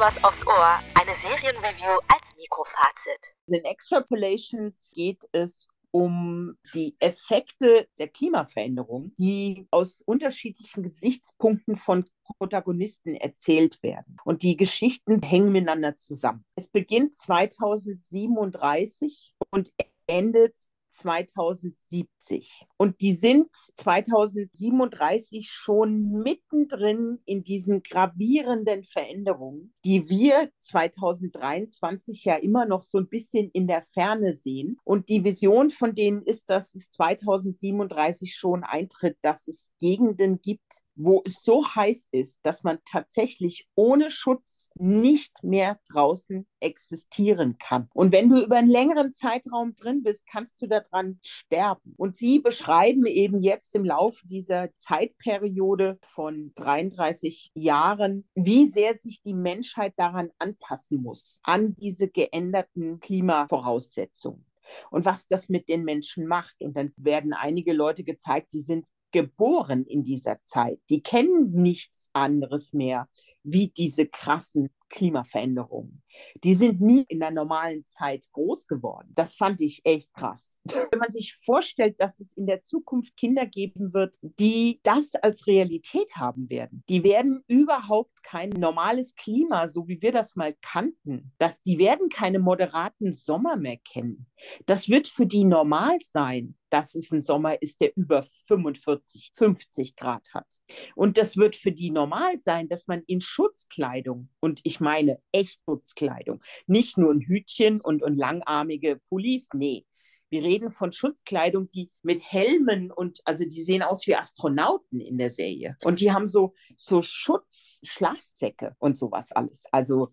was aufs Ohr, eine Serienreview als Mikrofazit. In Extrapolations geht es um die Effekte der Klimaveränderung, die aus unterschiedlichen Gesichtspunkten von Protagonisten erzählt werden. Und die Geschichten hängen miteinander zusammen. Es beginnt 2037 und endet 2070. Und die sind 2037 schon mittendrin in diesen gravierenden Veränderungen, die wir 2023 ja immer noch so ein bisschen in der Ferne sehen. Und die Vision von denen ist, dass es 2037 schon eintritt, dass es Gegenden gibt, wo es so heiß ist, dass man tatsächlich ohne Schutz nicht mehr draußen existieren kann. Und wenn du über einen längeren Zeitraum drin bist, kannst du daran sterben. Und sie beschreiben eben jetzt im Laufe dieser Zeitperiode von 33 Jahren, wie sehr sich die Menschheit daran anpassen muss, an diese geänderten Klimavoraussetzungen und was das mit den Menschen macht. Und dann werden einige Leute gezeigt, die sind geboren in dieser Zeit. Die kennen nichts anderes mehr wie diese krassen Klimaveränderungen. Die sind nie in der normalen Zeit groß geworden. Das fand ich echt krass. Wenn man sich vorstellt, dass es in der Zukunft Kinder geben wird, die das als Realität haben werden, die werden überhaupt kein normales Klima, so wie wir das mal kannten, dass die werden keine moderaten Sommer mehr kennen. Das wird für die normal sein, dass es ein Sommer ist, der über 45, 50 Grad hat. Und das wird für die normal sein, dass man in Schutzkleidung, und ich meine echt Schutzkleidung, nicht nur ein Hütchen und, und langarmige Pullis, nee, wir reden von Schutzkleidung, die mit Helmen und also die sehen aus wie Astronauten in der Serie. Und die haben so, so Schutzschlafsäcke und sowas alles. Also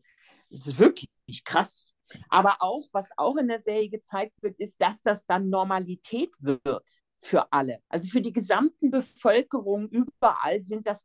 es ist wirklich krass. Aber auch, was auch in der Serie gezeigt wird, ist, dass das dann Normalität wird für alle. Also für die gesamte Bevölkerung überall sind das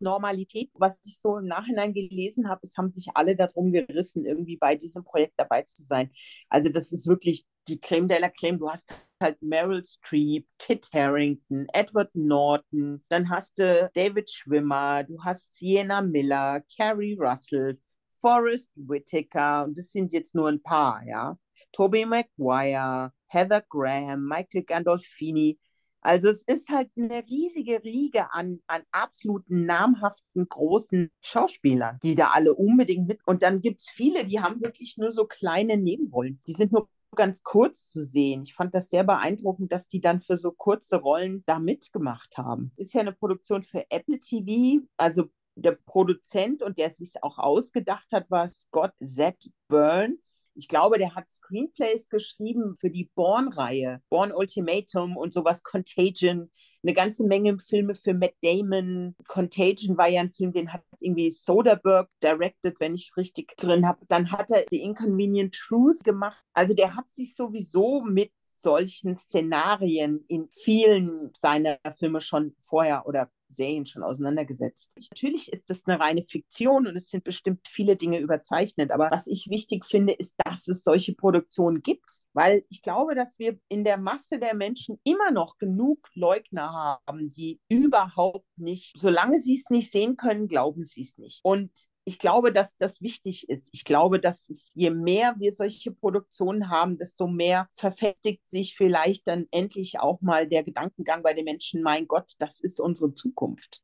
Normalität. Was ich so im Nachhinein gelesen habe, es haben sich alle darum gerissen, irgendwie bei diesem Projekt dabei zu sein. Also das ist wirklich die Creme de la Creme. Du hast halt Meryl Streep, Kit Harrington, Edward Norton, dann hast du David Schwimmer, du hast Sienna Miller, Carrie Russell, Forrest Whitaker und das sind jetzt nur ein paar, ja. Tobey Maguire, Heather Graham, Michael Gandolfini. Also es ist halt eine riesige Riege an, an absoluten namhaften großen Schauspielern, die da alle unbedingt mit. Und dann gibt es viele, die haben wirklich nur so kleine Nebenrollen. Die sind nur ganz kurz zu sehen. Ich fand das sehr beeindruckend, dass die dann für so kurze Rollen da mitgemacht haben. Ist ja eine Produktion für Apple TV, also der Produzent und der sich auch ausgedacht hat, war Scott Z. Burns. Ich glaube, der hat Screenplays geschrieben für die Born-Reihe, Born Ultimatum und sowas, Contagion, eine ganze Menge Filme für Matt Damon. Contagion war ja ein Film, den hat irgendwie Soderbergh directed, wenn ich es richtig drin habe. Dann hat er The Inconvenient Truth gemacht. Also der hat sich sowieso mit solchen Szenarien in vielen seiner Filme schon vorher oder Serien schon auseinandergesetzt. Natürlich ist das eine reine Fiktion und es sind bestimmt viele Dinge überzeichnet, aber was ich wichtig finde, ist, dass es solche Produktionen gibt, weil ich glaube, dass wir in der Masse der Menschen immer noch genug Leugner haben, die überhaupt nicht, solange sie es nicht sehen können, glauben sie es nicht. Und ich glaube, dass das wichtig ist. Ich glaube, dass es, je mehr wir solche Produktionen haben, desto mehr verfestigt sich vielleicht dann endlich auch mal der Gedankengang bei den Menschen, mein Gott, das ist unsere Zukunft.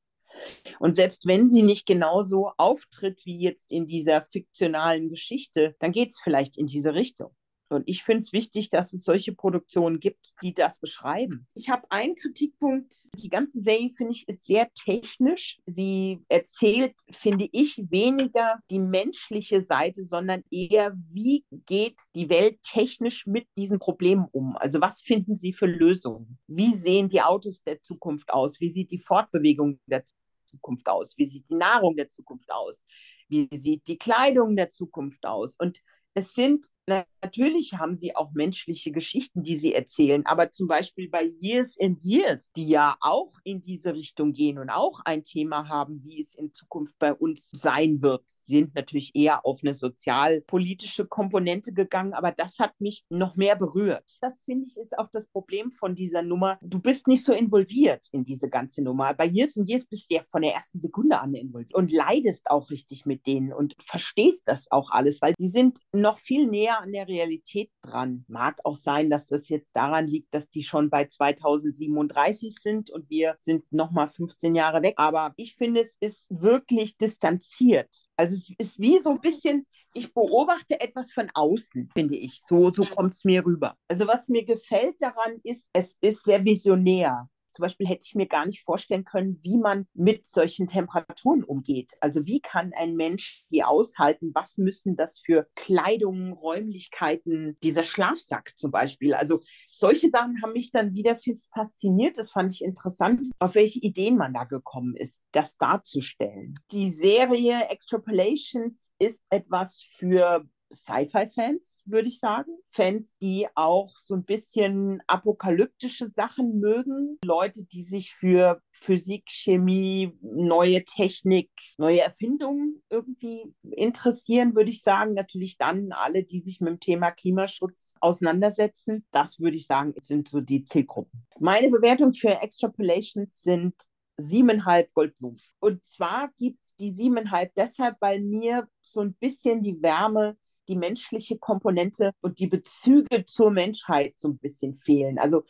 Und selbst wenn sie nicht genauso auftritt wie jetzt in dieser fiktionalen Geschichte, dann geht es vielleicht in diese Richtung. Und ich finde es wichtig, dass es solche Produktionen gibt, die das beschreiben. Ich habe einen Kritikpunkt. Die ganze Serie, finde ich, ist sehr technisch. Sie erzählt, finde ich, weniger die menschliche Seite, sondern eher, wie geht die Welt technisch mit diesen Problemen um? Also was finden Sie für Lösungen? Wie sehen die Autos der Zukunft aus? Wie sieht die Fortbewegung der Zukunft aus? Wie sieht die Nahrung der Zukunft aus? Wie sieht die Kleidung der Zukunft aus? Und es sind natürlich haben sie auch menschliche Geschichten, die sie erzählen, aber zum Beispiel bei Years and Years, die ja auch in diese Richtung gehen und auch ein Thema haben, wie es in Zukunft bei uns sein wird, sind natürlich eher auf eine sozialpolitische Komponente gegangen, aber das hat mich noch mehr berührt. Das finde ich ist auch das Problem von dieser Nummer. Du bist nicht so involviert in diese ganze Nummer. Bei Years and Years bist du ja von der ersten Sekunde an involviert und leidest auch richtig mit denen und verstehst das auch alles, weil die sind noch viel näher an der Realität dran. Mag auch sein, dass das jetzt daran liegt, dass die schon bei 2037 sind und wir sind noch mal 15 Jahre weg. Aber ich finde, es ist wirklich distanziert. Also es ist wie so ein bisschen, ich beobachte etwas von außen, finde ich. So, so kommt es mir rüber. Also was mir gefällt daran ist, es ist sehr visionär. Zum Beispiel hätte ich mir gar nicht vorstellen können, wie man mit solchen Temperaturen umgeht. Also wie kann ein Mensch die aushalten? Was müssen das für Kleidung, Räumlichkeiten, dieser Schlafsack zum Beispiel? Also solche Sachen haben mich dann wieder fasziniert. Das fand ich interessant, auf welche Ideen man da gekommen ist, das darzustellen. Die Serie Extrapolations ist etwas für Sci-Fi-Fans, würde ich sagen. Fans, die auch so ein bisschen apokalyptische Sachen mögen. Leute, die sich für Physik, Chemie, neue Technik, neue Erfindungen irgendwie interessieren, würde ich sagen. Natürlich dann alle, die sich mit dem Thema Klimaschutz auseinandersetzen. Das würde ich sagen, sind so die Zielgruppen. Meine Bewertung für Extrapolations sind siebeneinhalb Goldblums. Und zwar gibt es die siebeneinhalb deshalb, weil mir so ein bisschen die Wärme die menschliche Komponente und die Bezüge zur Menschheit so ein bisschen fehlen. Also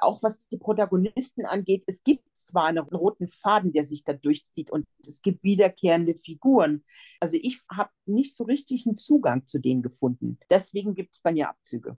auch was die Protagonisten angeht, es gibt zwar einen roten Faden, der sich da durchzieht und es gibt wiederkehrende Figuren. Also ich habe nicht so richtig einen Zugang zu denen gefunden. Deswegen gibt es bei mir Abzüge.